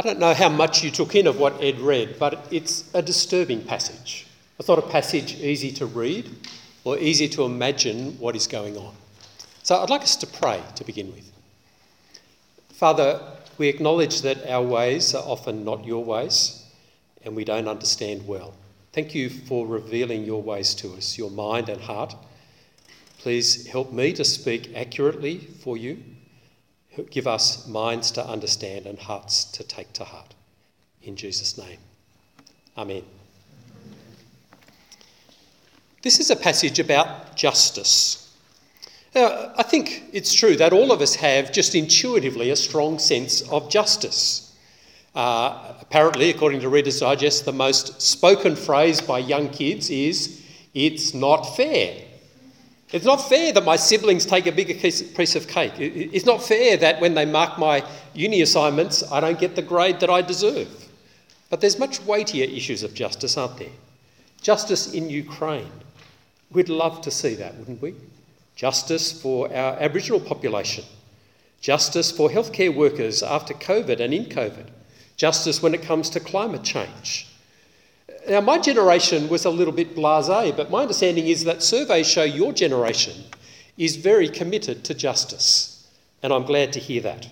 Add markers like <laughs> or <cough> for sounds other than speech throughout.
I don't know how much you took in of what Ed read, but it's a disturbing passage. It's not a passage easy to read or easy to imagine what is going on. So I'd like us to pray to begin with. Father, we acknowledge that our ways are often not your ways and we don't understand well. Thank you for revealing your ways to us, your mind and heart. Please help me to speak accurately for you Give us minds to understand and hearts to take to heart. In Jesus' name. Amen. This is a passage about justice. Now, I think it's true that all of us have just intuitively a strong sense of justice. Uh, apparently, according to Reader's Digest, the most spoken phrase by young kids is, It's not fair. It's not fair that my siblings take a bigger piece of cake. It's not fair that when they mark my uni assignments, I don't get the grade that I deserve. But there's much weightier issues of justice, aren't there? Justice in Ukraine. We'd love to see that, wouldn't we? Justice for our Aboriginal population. Justice for healthcare workers after COVID and in COVID. Justice when it comes to climate change. Now, my generation was a little bit blase, but my understanding is that surveys show your generation is very committed to justice, and I'm glad to hear that.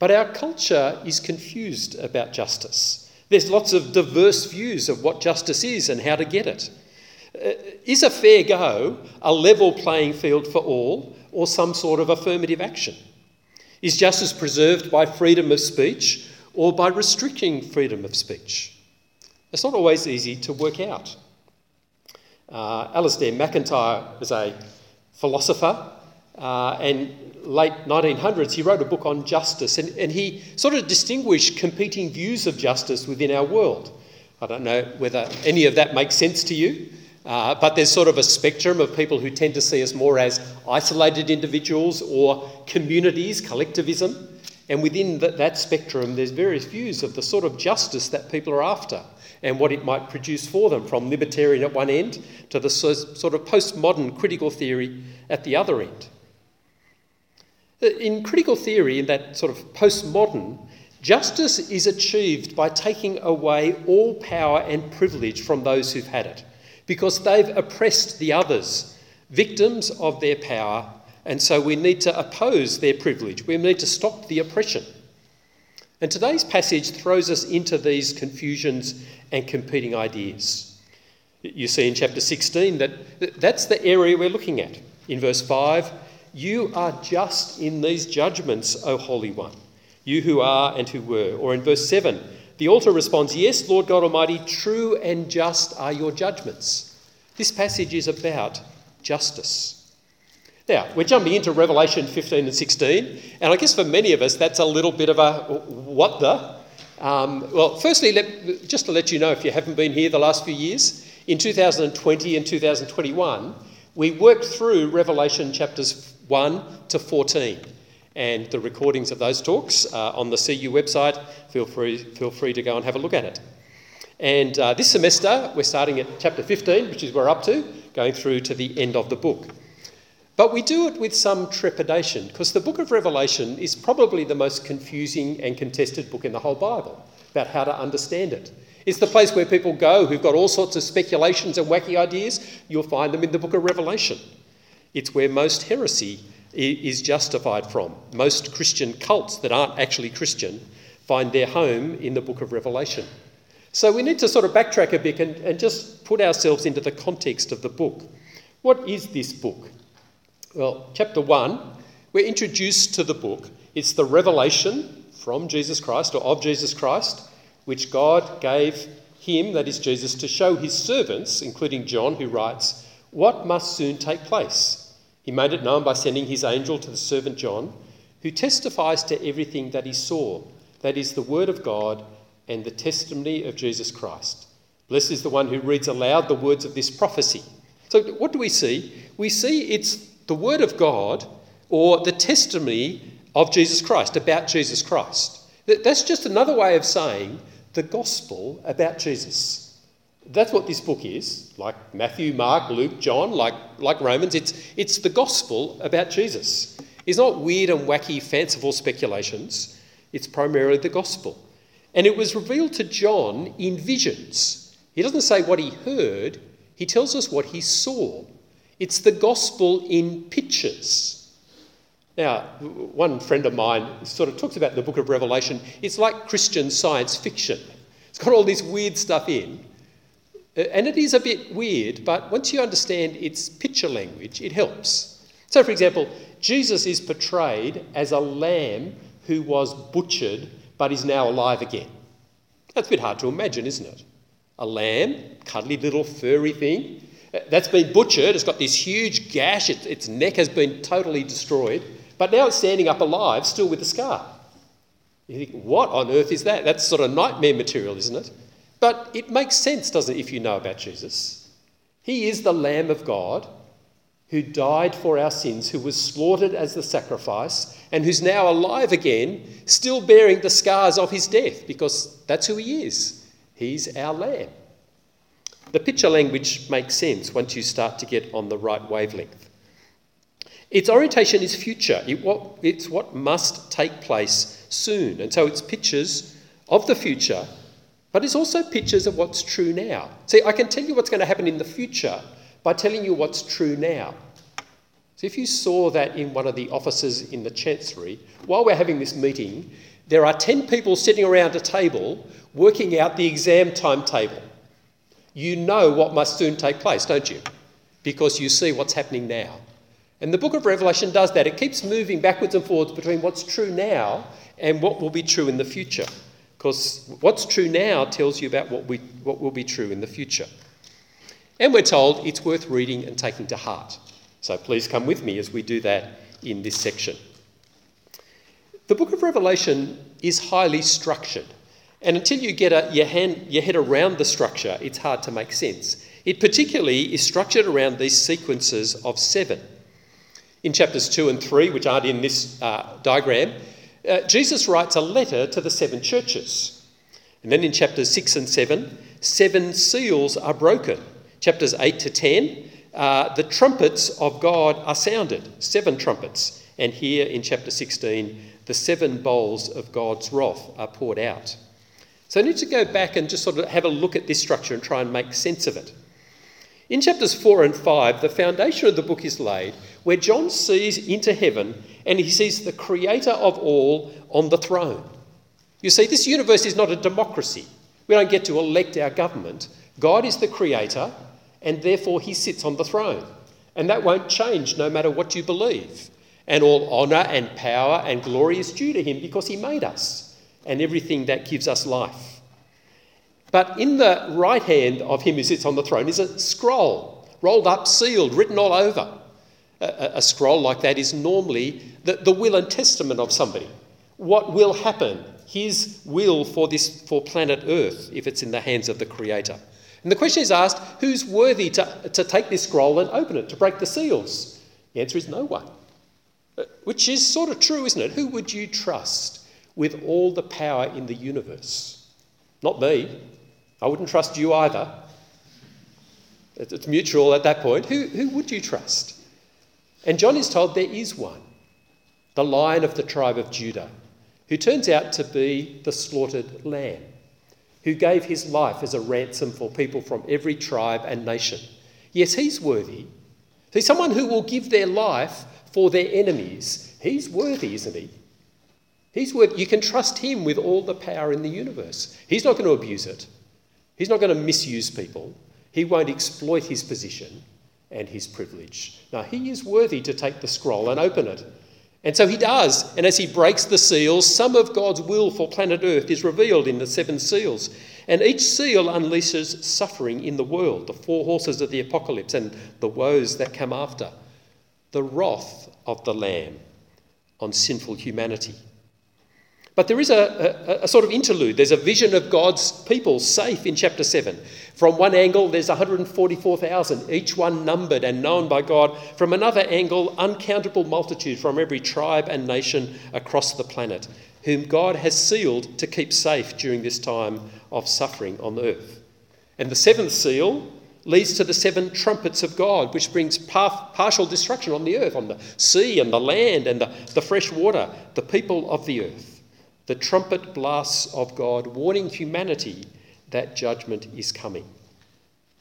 But our culture is confused about justice. There's lots of diverse views of what justice is and how to get it. Uh, a fair go a level playing field for all or some sort of affirmative action? Is justice preserved by freedom of speech or by restricting freedom of speech? It's not always easy to work out. Uh, Alasdair MacIntyre was a philosopher, uh, and late 1900s he wrote a book on justice, and, and he sort of distinguished competing views of justice within our world. I don't know whether any of that makes sense to you, uh, but there's sort of a spectrum of people who tend to see us more as isolated individuals or communities, collectivism. And within that, that spectrum, there's various views of the sort of justice that people are after and what it might produce for them, from libertarian at one end to the sort of postmodern critical theory at the other end. Uh, in critical theory, in that sort of postmodern, justice is achieved by taking away all power and privilege from those who've had it, because they've oppressed the others, victims of their power, and so we need to oppose their privilege. We need to stop the oppression. And today's passage throws us into these confusions and competing ideas. You see in chapter 16 that that's the area we're looking at. In verse 5, you are just in these judgments, O Holy One, you who are and who were. Or in verse 7, the altar responds, Yes, Lord God Almighty, true and just are your judgments. This passage is about justice. Now, we're jumping into Revelation 15 and 16, and I guess for many of us that's a little bit of a what the? Um, well, firstly, let, just to let you know if you haven't been here the last few years, in 2020 and 2021, we worked through Revelation chapters 1 to 14. And the recordings of those talks are on the CU website. Feel free, feel free to go and have a look at it. And uh, this semester, we're starting at chapter 15, which is where we're up to, going through to the end of the book. But we do it with some trepidation because the book of Revelation is probably the most confusing and contested book in the whole Bible about how to understand it. It's the place where people go who've got all sorts of speculations and wacky ideas. You'll find them in the book of Revelation. It's where most heresy is justified from. Most Christian cults that aren't actually Christian find their home in the book of Revelation. So we need to sort of backtrack a bit and, and just put ourselves into the context of the book. What is this book? Well, chapter 1, we're introduced to the book. It's the revelation from Jesus Christ or of Jesus Christ, which God gave him, that is Jesus, to show his servants, including John, who writes, what must soon take place. He made it known by sending his angel to the servant John, who testifies to everything that he saw. That is the word of God and the testimony of Jesus Christ. Blessed is the one who reads aloud the words of this prophecy. So, what do we see? We see it's the Word of God or the testimony of Jesus Christ, about Jesus Christ. That's just another way of saying the gospel about Jesus. That's what this book is, like Matthew, Mark, Luke, John, like, like Romans. It's, it's the gospel about Jesus. It's not weird and wacky, fanciful speculations. It's primarily the gospel. And it was revealed to John in visions. He doesn't say what he heard, he tells us what he saw. It's the gospel in pictures. Now, one friend of mine sort of talks about the book of Revelation. It's like Christian science fiction. It's got all this weird stuff in. Uh, and it is a bit weird, but once you understand its picture language, it helps. So, for example, Jesus is portrayed as a lamb who was butchered but is now alive again. That's a bit hard to imagine, isn't it? A lamb, cuddly little furry thing, Uh, that's been butchered, it's got this huge gash, its, its neck has been totally destroyed, but now it's standing up alive, still with a scar. You think, what on earth is that? That's sort of nightmare material, isn't it? But it makes sense, doesn't it, if you know about Jesus? He is the Lamb of God who died for our sins, who was slaughtered as the sacrifice, and who's now alive again, still bearing the scars of his death, because that's who he is. He's our Lamb. The picture language makes sense once you start to get on the right wavelength. Its orientation is future, it's what must take place soon. And so it's pictures of the future, but it's also pictures of what's true now. See, I can tell you what's going to happen in the future by telling you what's true now. So if you saw that in one of the offices in the Chancery, while we're having this meeting, there are 10 people sitting around a table working out the exam timetable. You know what must soon take place, don't you? Because you see what's happening now. And the book of Revelation does that. It keeps moving backwards and forwards between what's true now and what will be true in the future. Because what's true now tells you about what, we, what will be true in the future. And we're told it's worth reading and taking to heart. So please come with me as we do that in this section. The book of Revelation is highly structured. And until you get a, your, hand, your head around the structure, it's hard to make sense. It particularly is structured around these sequences of seven. In chapters 2 and 3, which aren't in this uh, diagram, uh, Jesus writes a letter to the seven churches. And then in chapters 6 and 7, seven seals are broken. Chapters 8 to 10, uh, the trumpets of God are sounded, seven trumpets. And here in chapter 16, the seven bowls of God's wrath are poured out. So I need to go back and just sort of have a look at this structure and try and make sense of it. In chapters 4 and 5, the foundation of the book is laid where John sees into heaven and he sees the creator of all on the throne. You see, this universe is not a democracy. We don't get to elect our government. God is the creator, and therefore he sits on the throne. And that won't change no matter what you believe. And all honour and power and glory is due to him because he made us and everything that gives us life. But in the right hand of him who sits on the throne is a scroll, rolled up, sealed, written all over. A, a scroll like that is normally the, the will and testament of somebody. What will happen? His will for this for planet Earth if it's in the hands of the Creator. And the question is asked who's worthy to, to take this scroll and open it, to break the seals? The answer is no one. Uh, which is sort of true, isn't it? Who would you trust with all the power in the universe? Not me. I wouldn't trust you either. It's mutual at that point. Who, who would you trust? And John is told there is one, the lion of the tribe of Judah, who turns out to be the slaughtered lamb who gave his life as a ransom for people from every tribe and nation. Yes, he's worthy. He's someone who will give their life for their enemies. He's worthy, isn't he? He's worthy. You can trust him with all the power in the universe. He's not going to abuse it. He's not going to misuse people. He won't exploit his position and his privilege. Now, he is worthy to take the scroll and open it and so he does. And as he breaks the seals, some of God's will for planet Earth is revealed in the seven seals. And each seal unleashes suffering in the world, the four horses of the apocalypse and the woes that come after, the wrath of the Lamb on sinful humanity. But there is a, a, a, sort of interlude. There's a vision of God's people safe in chapter 7. From one angle, there's 144,000, each one numbered and known by God. From another angle, uncountable multitude from every tribe and nation across the planet, whom God has sealed to keep safe during this time of suffering on the earth. And the seventh seal leads to the seven trumpets of God, which brings par- partial destruction on the earth, on the sea and the land and the, the fresh water, the people of the earth. The trumpet blasts of God warning humanity that judgment is coming.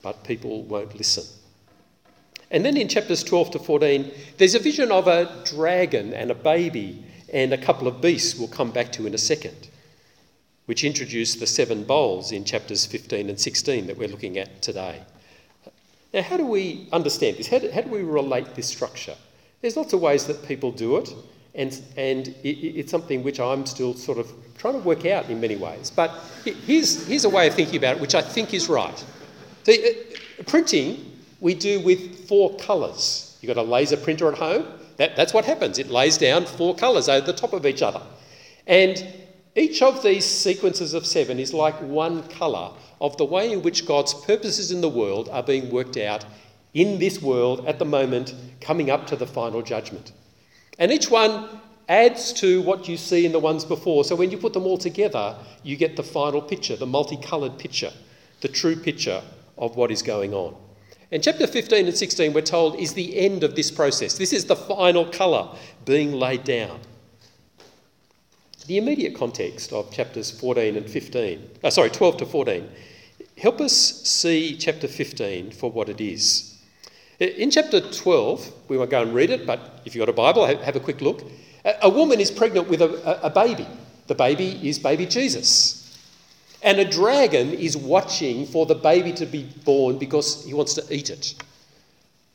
But people won't listen. And then in chapters 12 to 14, there's a vision of a dragon and a baby and a couple of beasts we'll come back to in a second, which introduce the seven bowls in chapters 15 and 16 that we're looking at today. Now, how do we understand this? How do, how do we relate this structure? There's lots of ways that people do it, and, and it, it's something which I'm still sort of trying to work out in many ways. But here's, here's a way of thinking about it which I think is right. See, uh, printing we do with four colours. You've got a laser printer at home, that, that's what happens. It lays down four colours over the top of each other. And each of these sequences of seven is like one colour of the way in which God's purposes in the world are being worked out in this world at the moment, coming up to the final judgment. And each one adds to what you see in the ones before. So when you put them all together, you get the final picture, the multicoloured picture, the true picture of what is going on. And chapter 15 and 16, we're told, is the end of this process. This is the final colour being laid down. The immediate context of chapters 14 and 15, uh, sorry, 12 to 14, help us see chapter 15 for what it is. In chapter 12, we won't go and read it, but if you've got a Bible, have a quick look. A woman is pregnant with a, a baby. The baby is baby Jesus. And a dragon is watching for the baby to be born because he wants to eat it.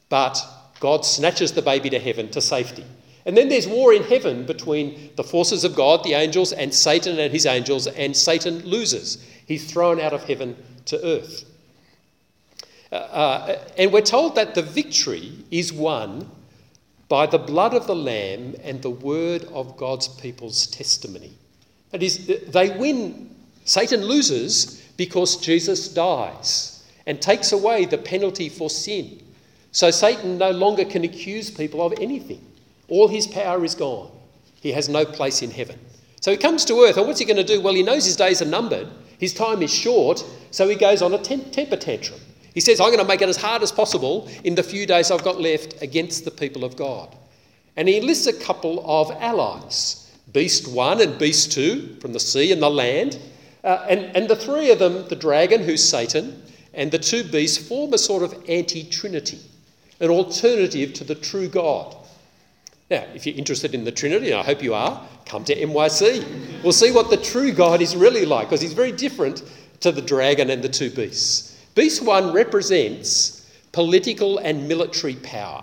But God snatches the baby to heaven to safety. And then there's war in heaven between the forces of God, the angels, and Satan and his angels, and Satan loses. He's thrown out of heaven to earth. Uh, uh, and we're told that the victory is won by the blood of the Lamb and the word of God's people's testimony. That is, they win Satan loses because Jesus dies and takes away the penalty for sin. So Satan no longer can accuse people of anything. All his power is gone. He has no place in heaven. So he comes to earth, and what's he going to do? Well, he knows his days are numbered, his time is short, so he goes on a temper tantrum. He says, I'm going to make it as hard as possible in the few days I've got left against the people of God. And he enlists a couple of allies Beast 1 and Beast 2 from the sea and the land. Uh, and, and the three of them, the dragon, who's Satan, and the two beasts, form a sort of anti trinity, an alternative to the true God. Now, if you're interested in the Trinity, and I hope you are, come to NYC. We'll see what the true God is really like, because he's very different to the dragon and the two beasts. Beast one represents political and military power,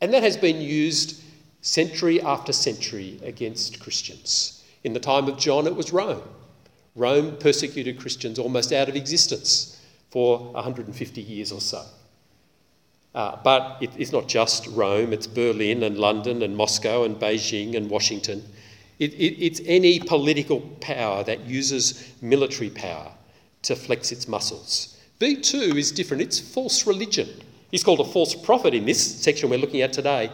and that has been used century after century against Christians. In the time of John, it was Rome. Rome persecuted Christians almost out of existence for 150 years or so. Uh, but it, it's not just Rome, it's Berlin and London and Moscow and Beijing and Washington. It, it, it's any political power that uses military power to flex its muscles. B2 is different, it's false religion. He's called a false prophet in this section we're looking at today.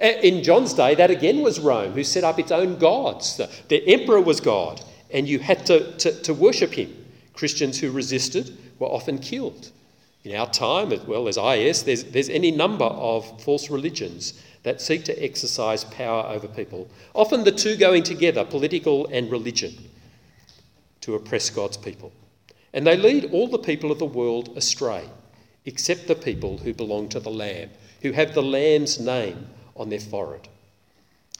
In John's day, that again was Rome, who set up its own gods. The, the emperor was God and you had to, to, to worship him. Christians who resisted were often killed. In our time, as well as IS, there's, there's any number of false religions that seek to exercise power over people, often the two going together, political and religion, to oppress God's people. And they lead all the people of the world astray, except the people who belong to the Lamb, who have the Lamb's name on their forehead.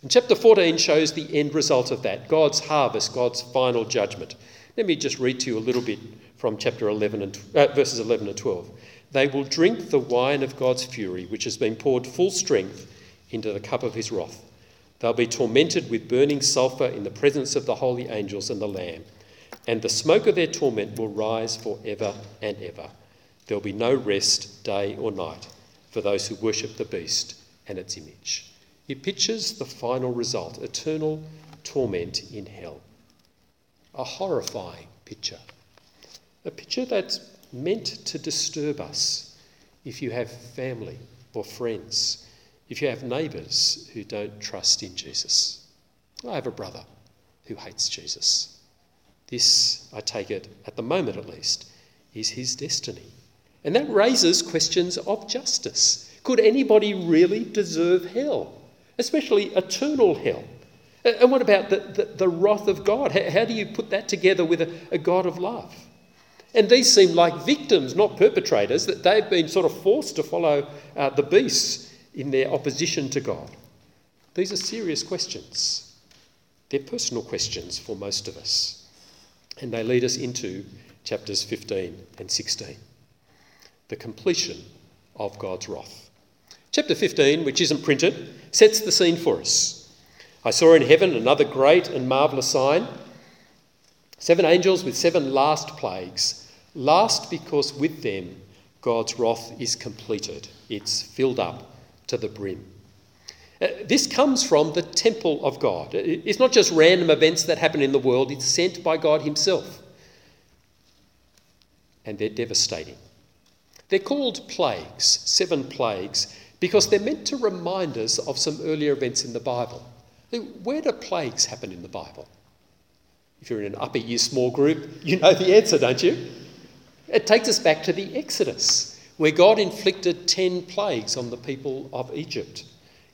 And chapter 14 shows the end result of that God's harvest, God's final judgment. Let me just read to you a little bit from chapter 11 and uh, verses 11 and 12. They will drink the wine of God's fury, which has been poured full strength into the cup of his wrath. They'll be tormented with burning sulphur in the presence of the holy angels and the Lamb. And the smoke of their torment will rise for ever and ever. There'll be no rest, day or night, for those who worship the beast and its image. It pictures the final result eternal torment in hell. A horrifying picture. A picture that's meant to disturb us if you have family or friends, if you have neighbours who don't trust in Jesus. I have a brother who hates Jesus. This, I take it, at the moment at least, is his destiny. And that raises questions of justice. Could anybody really deserve hell? especially eternal hell. And what about the, the, the wrath of God? How, how, do you put that together with a, a God of love? And these seem like victims, not perpetrators, that they've been sort of forced to follow uh, the beasts in their opposition to God. These are serious questions. They're personal questions for most of us. And they lead us into chapters 15 and 16 the completion of God's wrath. Chapter 15, which isn't printed, sets the scene for us. I saw in heaven another great and marvellous sign seven angels with seven last plagues, last because with them God's wrath is completed, it's filled up to the brim. Uh, this comes from the temple of God. It's not just random events that happen in the world, it's sent by God Himself. And they're devastating. They're called plagues, seven plagues, because they're meant to remind us of some earlier events in the Bible. Where do plagues happen in the Bible? If you're in an upper year small group, you know the answer, don't you? It takes us back to the Exodus, where God inflicted 10 plagues on the people of Egypt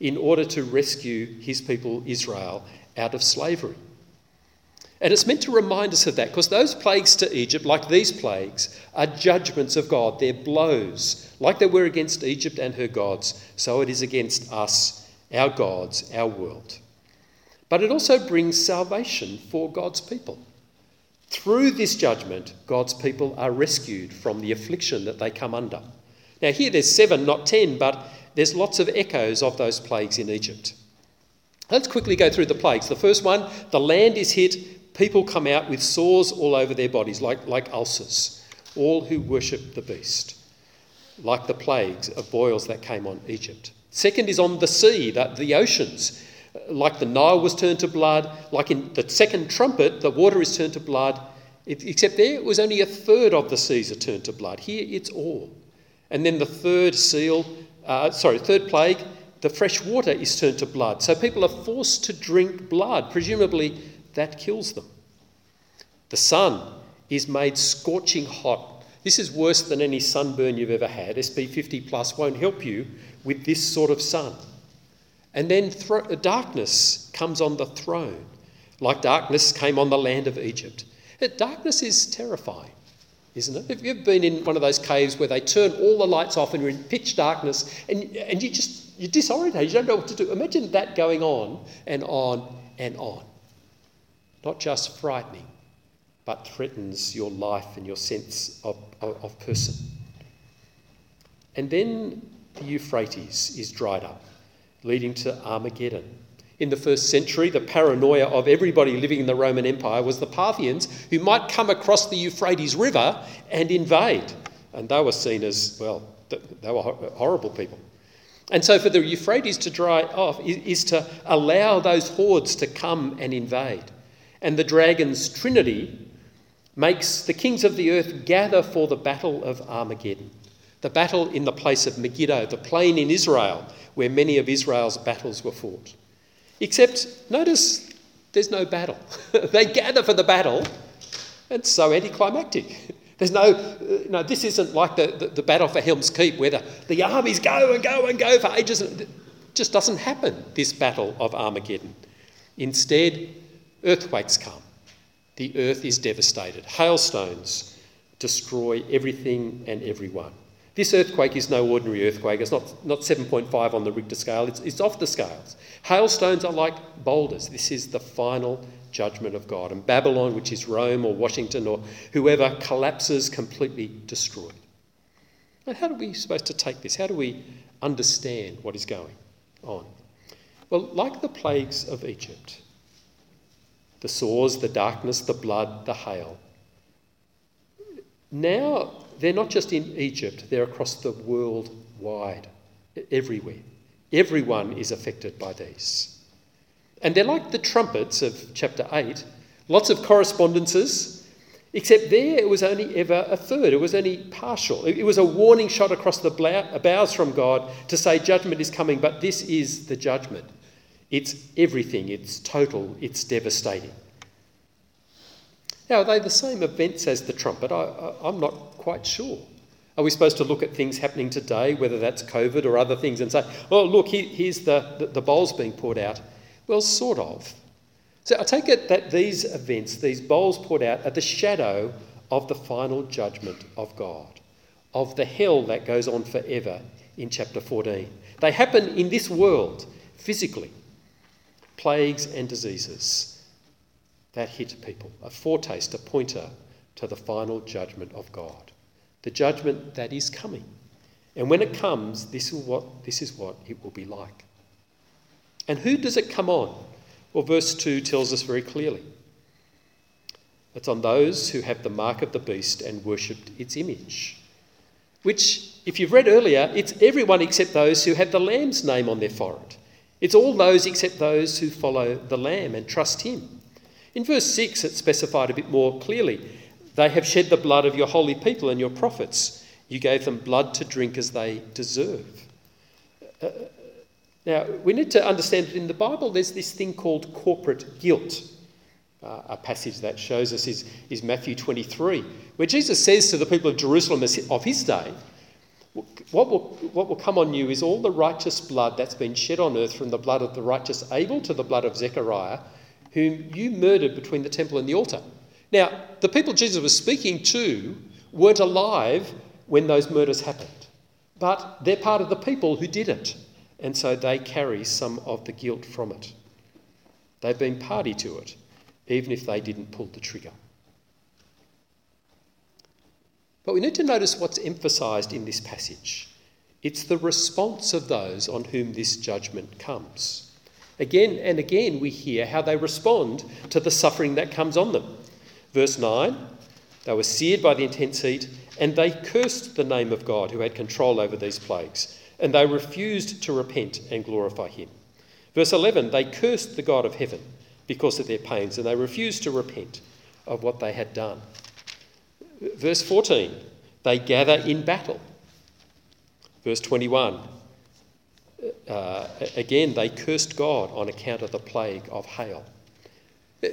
in order to rescue his people Israel out of slavery. And it's meant to remind us of that because those plagues to Egypt, like these plagues, are judgments of God. They're blows. Like they were against Egypt and her gods, so it is against us, our gods, our world. But it also brings salvation for God's people. Through this judgment, God's people are rescued from the affliction that they come under. Now, here there's seven, not ten, but there's lots of echoes of those plagues in Egypt. Let's quickly go through the plagues. The first one the land is hit, people come out with sores all over their bodies, like, like ulcers, all who worship the beast, like the plagues of boils that came on Egypt. Second is on the sea, the, the oceans. Uh, like the Nile was turned to blood, like in the second trumpet, the water is turned to blood, except there it was only a third of the seas are turned to blood. Here it's all. And then the third seal, uh, sorry, third plague, the fresh water is turned to blood. So people are forced to drink blood. Presumably, that kills them. The sun is made scorching hot. This is worse than any sunburn you've ever had. SPF 50 plus won't help you with this sort of sun. And then darkness comes on the throne, like darkness came on the land of Egypt. Darkness is terrifying isn't it? Have you ever been in one of those caves where they turn all the lights off and you're in pitch darkness and, and you just, you're disorientated, you don't know what to do? Imagine that going on and on and on. Not just frightening, but threatens your life and your sense of, of, of person. And then the Euphrates is dried up, leading to Armageddon. In the first century, the paranoia of everybody living in the Roman Empire was the Parthians who might come across the Euphrates River and invade. And they were seen as, well, they were horrible people. And so for the Euphrates to dry off is to allow those hordes to come and invade. And the dragon's trinity makes the kings of the earth gather for the battle of Armageddon, the battle in the place of Megiddo, the plain in Israel where many of Israel's battles were fought. Except, notice there's no battle. <laughs> they gather for the battle. It's so anticlimactic. <laughs> There's no, uh, no, this isn't like the, the, the, battle for Helm's Deep where the, the armies go and go and go for ages. It just doesn't happen, this battle of Armageddon. Instead, earthquakes come. The earth is devastated. Hailstones destroy everything and everyone. This earthquake is no ordinary earthquake. It's not, not 7.5 on the Richter scale, it's, it's off the scales. Hailstones are like boulders. This is the final judgment of God. And Babylon, which is Rome or Washington or whoever, collapses completely destroyed. And how are we supposed to take this? How do we understand what is going on? Well, like the plagues of Egypt, the sores, the darkness, the blood, the hail, now they're not just in Egypt, they're across the world wide, everywhere. Everyone is affected by these. And they're like the trumpets of chapter 8 lots of correspondences, except there it was only ever a third, it was only partial. It was a warning shot across the bows from God to say judgment is coming, but this is the judgment. It's everything, it's total, it's devastating. Now, are they the same events as the trumpet? I, am not quite sure. Are we supposed to look at things happening today, whether that's COVID or other things, and say, oh, look, here, here's the, the, the bowls being poured out? Well, sort of. So I take it that these events, these bowls poured out, are the shadow of the final judgment of God, of the hell that goes on forever in chapter 14. They happen in this world, physically. Plagues and diseases that hit people, a foretaste, a pointer to the final judgment of God, the judgment that is coming. And when it comes, this is what, this is what it will be like. And who does it come on? Well, verse 2 tells us very clearly. It's on those who have the mark of the beast and worshipped its image. Which, if you've read earlier, it's everyone except those who have the Lamb's name on their forehead. It's all those except those who follow the Lamb and trust Him. In verse 6, it's specified a bit more clearly. They have shed the blood of your holy people and your prophets. You gave them blood to drink as they deserve. Uh, now, we need to understand that in the Bible there's this thing called corporate guilt. Uh, a passage that shows us is, is Matthew 23, where Jesus says to the people of Jerusalem of his day, what will, what will come on you is all the righteous blood that's been shed on earth from the blood of the righteous Abel to the blood of Zechariah, whom you murdered between the temple and the altar. Now, the people Jesus was speaking to weren't alive when those murders happened, but they're part of the people who did it and so they carry some of the guilt from it. They've been party to it, even if they didn't pull the trigger. But we need to notice what's emphasised in this passage. It's the response of those on whom this judgment comes. Again and again, we hear how they respond to the suffering that comes on them. Verse 9 they were seared by the intense heat, and they cursed the name of God who had control over these plagues and they refused to repent and glorify him. Verse 11 they cursed the God of heaven because of their pains, and they refused to repent of what they had done. Verse 14 they gather in battle. Verse 21 uh, again, they cursed God on account of the plague of hail.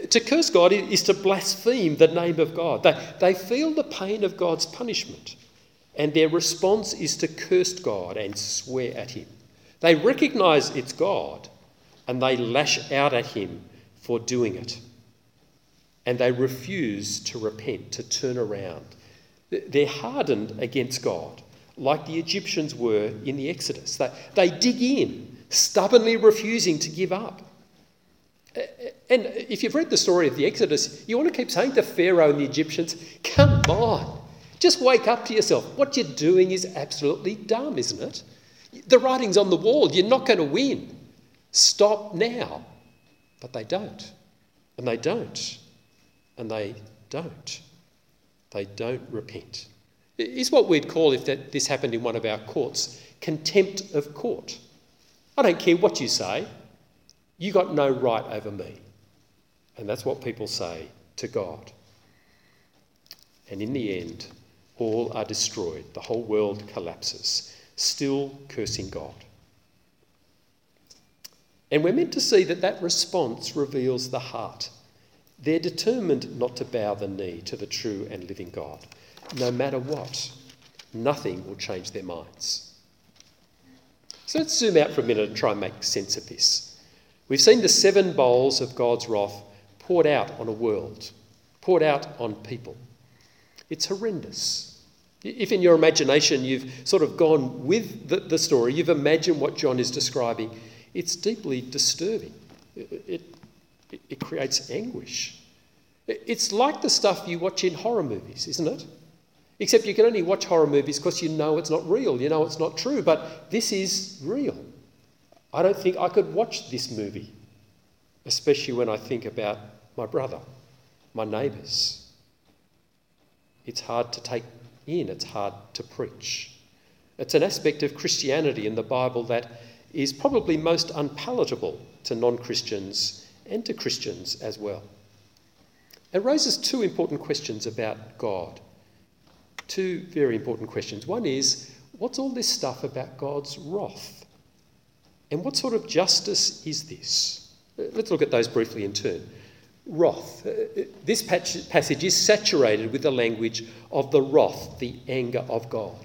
To curse God is to blaspheme the name of God. They, they feel the pain of God's punishment. And their response is to curse God and swear at him. They recognize it's God and they lash out at him for doing it. And they refuse to repent, to turn around. They're hardened against God, like the Egyptians were in the Exodus. They, they dig in, stubbornly refusing to give up. And if you've read the story of the Exodus, you want to keep saying to Pharaoh and the Egyptians, Come on, just wake up to yourself. What you're doing is absolutely dumb, isn't it? The writing's on the wall. You're not going to win. Stop now. But they don't. And they don't. And they don't. They don't repent. It's what we'd call, if that, this happened in one of our courts, contempt of court. I don't care what you say, you got no right over me. And that's what people say to God. And in the end, all are destroyed. The whole world collapses, still cursing God. And we're meant to see that that response reveals the heart. They're determined not to bow the knee to the true and living God. No matter what, nothing will change their minds. So let's zoom out for a minute and try and make sense of this. We've seen the seven bowls of God's wrath poured out on a world, poured out on people. It's horrendous. If in your imagination you've sort of gone with the, the story, you've imagined what John is describing, it's deeply disturbing. It, it, it creates anguish. It's like the stuff you watch in horror movies, isn't it? Except you can only watch horror movies because you know it's not real, you know it's not true, but this is real. I don't think I could watch this movie, especially when I think about my brother, my neighbours. It's hard to take in, it's hard to preach. It's an aspect of Christianity in the Bible that is probably most unpalatable to non Christians and to Christians as well. It raises two important questions about God. Two very important questions. One is what's all this stuff about God's wrath? And what sort of justice is this? Let's look at those briefly in turn wrath. Uh, this passage is saturated with the language of the wrath, the anger of God.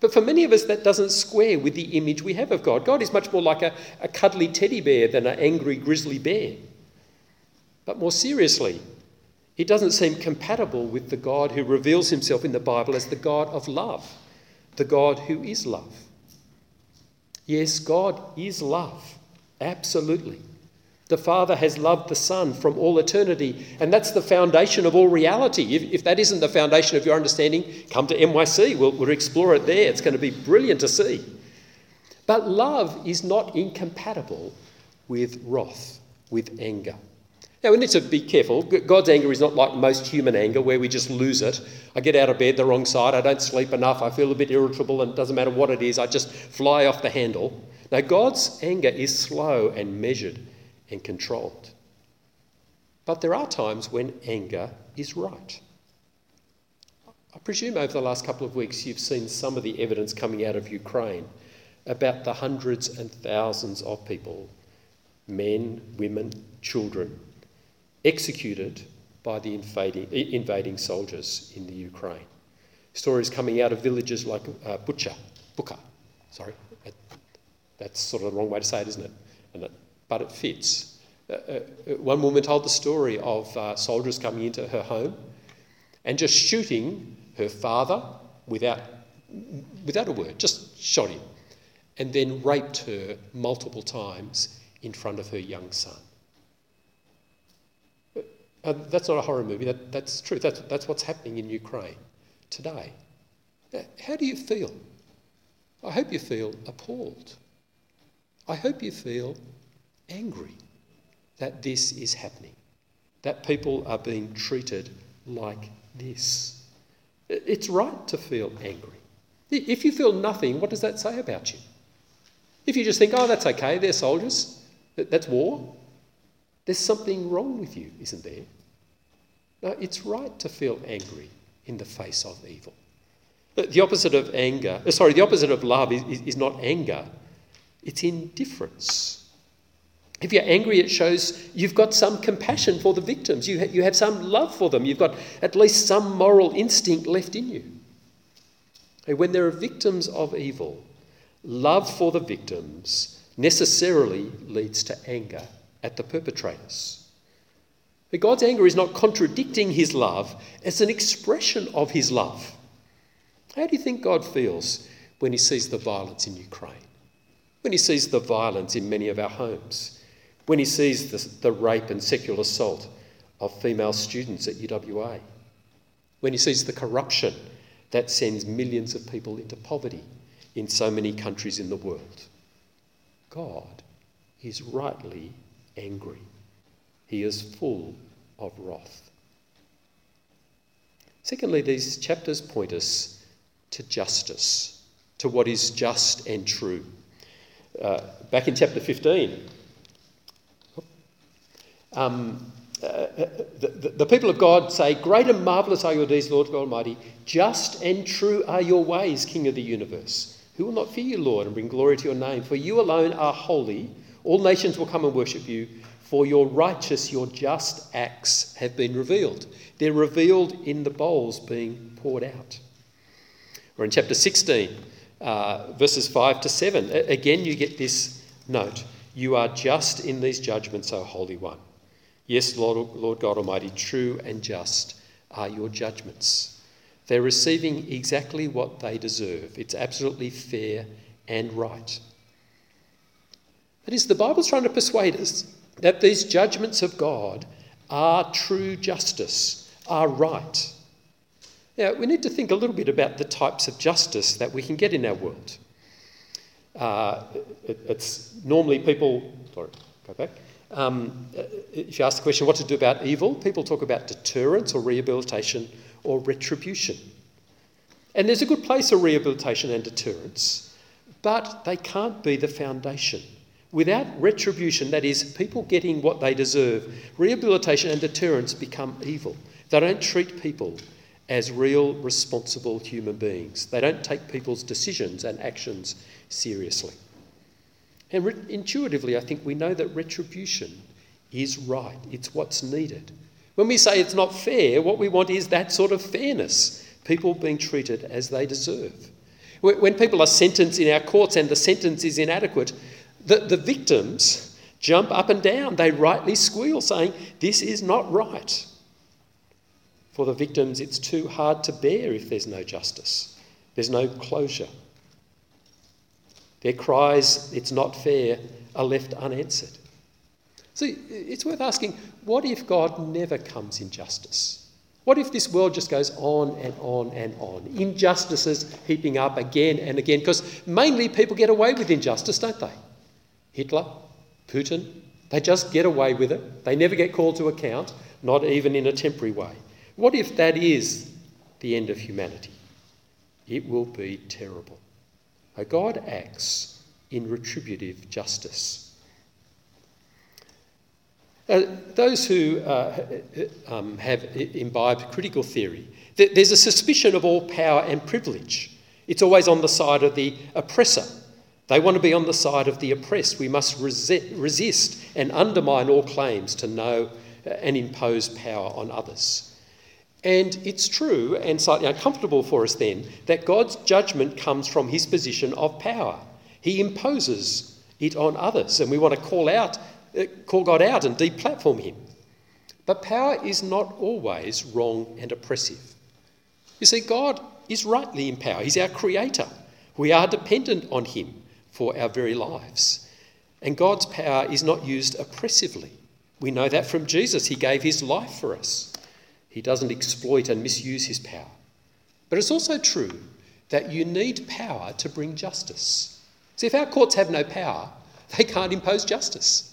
But for many of us, that doesn't square with the image we have of God. God is much more like a, a cuddly teddy bear than an angry grizzly bear. But more seriously, it doesn't seem compatible with the God who reveals himself in the Bible as the God of love, the God who is love. Yes, God is love, absolutely. The Father has loved the Son from all eternity, and that's the foundation of all reality. If, if that isn't the foundation of your understanding, come to NYC. We'll, we'll explore it there. It's going to be brilliant to see. But love is not incompatible with wrath, with anger. Now, we need to be careful. God's anger is not like most human anger, where we just lose it. I get out of bed the wrong side, I don't sleep enough, I feel a bit irritable, and it doesn't matter what it is, I just fly off the handle. Now, God's anger is slow and measured and controlled. But there are times when anger is right. I presume over the last couple of weeks you've seen some of the evidence coming out of Ukraine about the hundreds and thousands of people, men, women, children, executed by the invading, invading soldiers in the Ukraine. Stories coming out of villages like uh, Bucha, Buka, sorry, that's sort of the wrong way to say it, isn't it? it but it fits. Uh, uh, one woman told the story of uh, soldiers coming into her home and just shooting her father without, without a word, just shot him, and then raped her multiple times in front of her young son. Uh, that's not a horror movie, that, that's true. That's, that's what's happening in Ukraine today. How do you feel? I hope you feel appalled. I hope you feel angry that this is happening, that people are being treated like this. It's right to feel angry. If you feel nothing, what does that say about you? If you just think, oh, that's okay, they're soldiers, that's war, there's something wrong with you, isn't there? No, it's right to feel angry in the face of evil. The opposite of anger, uh, sorry, the opposite of love is, is, is not anger, it's indifference. If you're angry, it shows you've got some compassion for the victims. You, ha- you have some love for them. You've got at least some moral instinct left in you. And when there are victims of evil, love for the victims necessarily leads to anger at the perpetrators. But God's anger is not contradicting his love, it's an expression of his love. How do you think God feels when he sees the violence in Ukraine? When he sees the violence in many of our homes? When he sees the, the rape and sexual assault of female students at UWA? When he sees the corruption that sends millions of people into poverty in so many countries in the world? God is rightly angry. He is full of wrath. Secondly, these chapters point us to justice, to what is just and true. Uh, back in chapter 15, um, uh, the, the, the, people of God say, Great and marvellous are your deeds, Lord God Almighty. Just and true are your ways, King of the universe. Who will not fear you, Lord, and bring glory to your name? For you alone are holy. All nations will come and worship you, for your righteous, your just acts have been revealed. They're revealed in the bowls being poured out. Or in chapter 16, uh, verses 5 to 7, again you get this note You are just in these judgments, O Holy One. Yes, Lord, Lord God Almighty, true and just are your judgments. They're receiving exactly what they deserve. It's absolutely fair and right. That is, the Bible's trying to persuade us that these judgments of God are true justice, are right. Now, we need to think a little bit about the types of justice that we can get in our world. Uh, it, it's normally people, sorry, go back. Um, if you ask the question, what to do about evil, people talk about deterrence or rehabilitation or retribution. And there's a good place for rehabilitation and deterrence, but they can't be the foundation. Without retribution, that is, people getting what they deserve, rehabilitation and deterrence become evil. They don't treat people as real, responsible human beings. They don't take people's decisions and actions seriously. And re- intuitively, I think we know that retribution is right, it's what's needed. When we say it's not fair, what we want is that sort of fairness people being treated as they deserve. When people are sentenced in our courts and the sentence is inadequate, the, the victims jump up and down. They rightly squeal, saying, This is not right. For the victims, it's too hard to bear if there's no justice, there's no closure. Their cries, It's not fair, are left unanswered. So it's worth asking what if God never comes in justice? What if this world just goes on and on and on? Injustices heaping up again and again, because mainly people get away with injustice, don't they? Hitler, Putin, they just get away with it. They never get called to account, not even in a temporary way. What if that is the end of humanity? It will be terrible. A God acts in retributive justice. Uh, those who uh, um, have imbibed critical theory, th- there's a suspicion of all power and privilege. It's always on the side of the oppressor. They want to be on the side of the oppressed. We must resist and undermine all claims to know uh, and impose power on others. And it's true and slightly uncomfortable for us then that God's judgment comes from his position of power. He imposes it on others, and we want to call out uh, call God out and deplatform him. But power is not always wrong and oppressive. You see, God is rightly in power, He's our creator. We are dependent on Him for our very lives. And God's power is not used oppressively. We know that from Jesus. He gave His life for us, He doesn't exploit and misuse His power. But it's also true that you need power to bring justice. See, if our courts have no power, <laughs> they can't impose justice.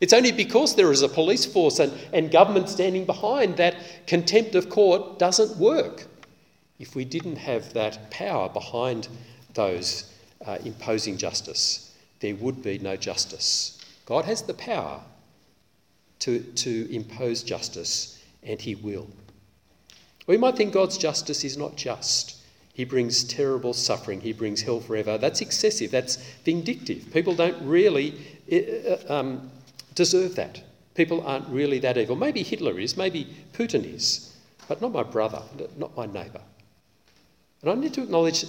It's only because there is a police force and, and government standing behind that contempt of court doesn't work. If we didn't have that power behind those uh, imposing justice, there would be no justice. God has the power to, to impose justice, and He will. We might think God's justice is not just. He brings terrible suffering. He brings hell forever. That's excessive. That's vindictive. People don't really uh, um, deserve that. People aren't really that evil. Maybe Hitler is, maybe Putin is, but not my brother, not my neighbour. And I need to acknowledge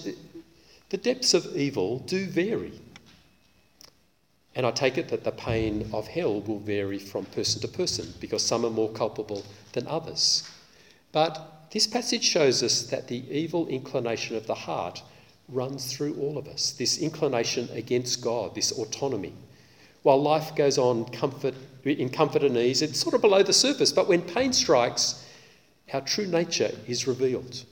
the depths of evil do vary. And I take it that the pain of hell will vary from person to person because some are more culpable than others. But this passage shows us that the evil inclination of the heart runs through all of us this inclination against God, this autonomy while life goes on comfort, in comfort and ease, it's sort of below the surface. But when pain strikes, our true nature is revealed.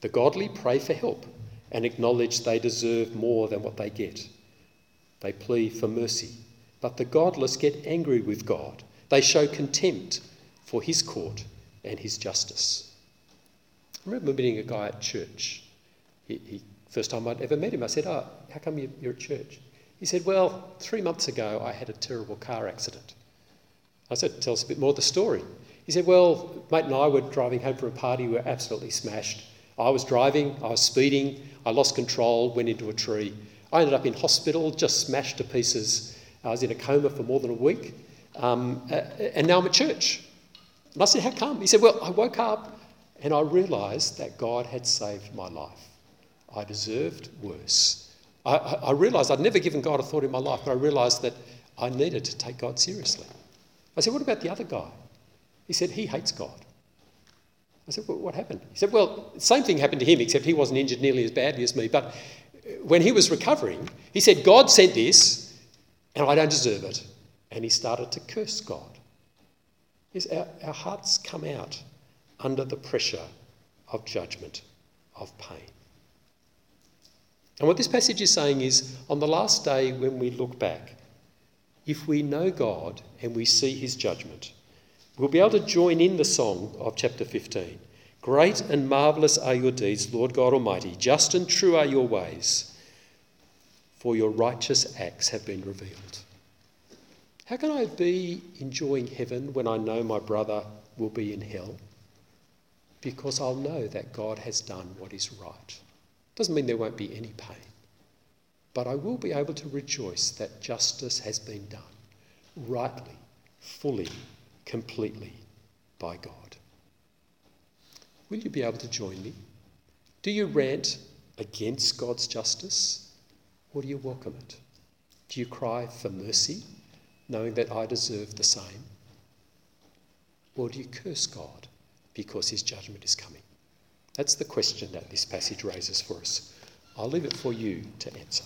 The godly pray for help and acknowledge they deserve more than what they get. They plead for mercy. But the godless get angry with God. They show contempt for his court and his justice. I remember meeting a guy at church. He, he, first time I'd ever met him, I said, Oh, how come you're at church? He said, Well, three months ago I had a terrible car accident. I said, Tell us a bit more of the story. He said, Well, mate and I were driving home from a party, we were absolutely smashed. I was driving, I was speeding, I lost control, went into a tree. I ended up in hospital, just smashed to pieces. I was in a coma for more than a week. Um, and now I'm at church. And I said, How come? He said, Well, I woke up and I realised that God had saved my life. I deserved worse. I, I realised I'd never given God a thought in my life, but I realised that I needed to take God seriously. I said, What about the other guy? He said, He hates God. I said, well, What happened? He said, Well, the same thing happened to him, except he wasn't injured nearly as badly as me. But uh, when he was recovering, he said, God sent this, and I don't deserve it. And he started to curse God. Our, our hearts come out under the pressure of judgment, of pain. And what this passage is saying is on the last day when we look back, if we know God and we see his judgment, we'll be able to join in the song of chapter 15. Great and marvellous are your deeds, Lord God Almighty. Just and true are your ways, for your righteous acts have been revealed. How can I be enjoying heaven when I know my brother will be in hell? Because I'll know that God has done what is right. Doesn't mean there won't be any pain. But I will be able to rejoice that justice has been done rightly, fully, completely by God. Will you be able to join me? Do you rant against God's justice or do you welcome it? Do you cry for mercy, knowing that I deserve the same? Or do you curse God because his judgment is coming? That's the question that this passage raises for us. I'll leave it for you to answer.